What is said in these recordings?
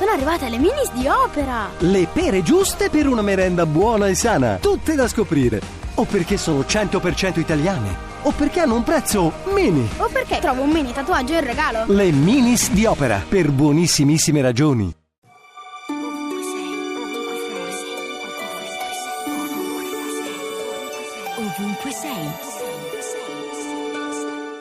Sono arrivate le minis di opera! Le pere giuste per una merenda buona e sana, tutte da scoprire. O perché sono 100% italiane, o perché hanno un prezzo mini. O perché trovo un mini tatuaggio in regalo? Le minis di opera, per buonissimissime ragioni. Ovunque sei.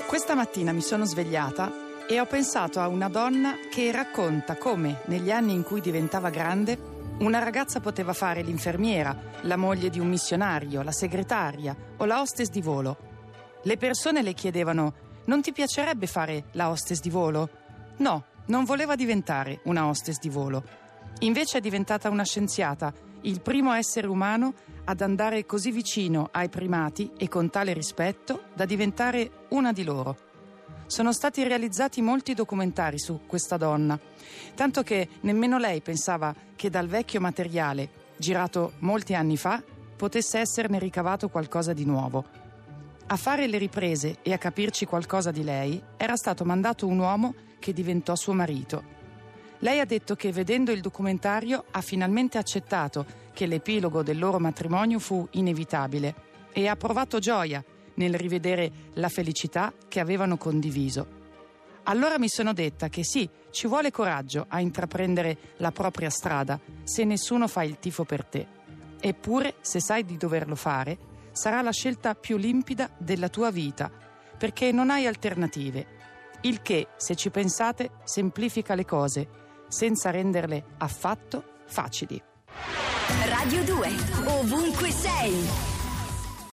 Questa mattina mi sono svegliata e ho pensato a una donna che racconta come, negli anni in cui diventava grande, una ragazza poteva fare l'infermiera, la moglie di un missionario, la segretaria o la hostess di volo. Le persone le chiedevano: Non ti piacerebbe fare la hostess di volo? No, non voleva diventare una hostess di volo. Invece è diventata una scienziata, il primo essere umano ad andare così vicino ai primati e con tale rispetto da diventare una di loro sono stati realizzati molti documentari su questa donna, tanto che nemmeno lei pensava che dal vecchio materiale, girato molti anni fa, potesse esserne ricavato qualcosa di nuovo. A fare le riprese e a capirci qualcosa di lei era stato mandato un uomo che diventò suo marito. Lei ha detto che vedendo il documentario ha finalmente accettato che l'epilogo del loro matrimonio fu inevitabile e ha provato gioia nel rivedere la felicità che avevano condiviso. Allora mi sono detta che sì, ci vuole coraggio a intraprendere la propria strada se nessuno fa il tifo per te. Eppure, se sai di doverlo fare, sarà la scelta più limpida della tua vita, perché non hai alternative. Il che, se ci pensate, semplifica le cose, senza renderle affatto facili. Radio 2. Ovunque sei.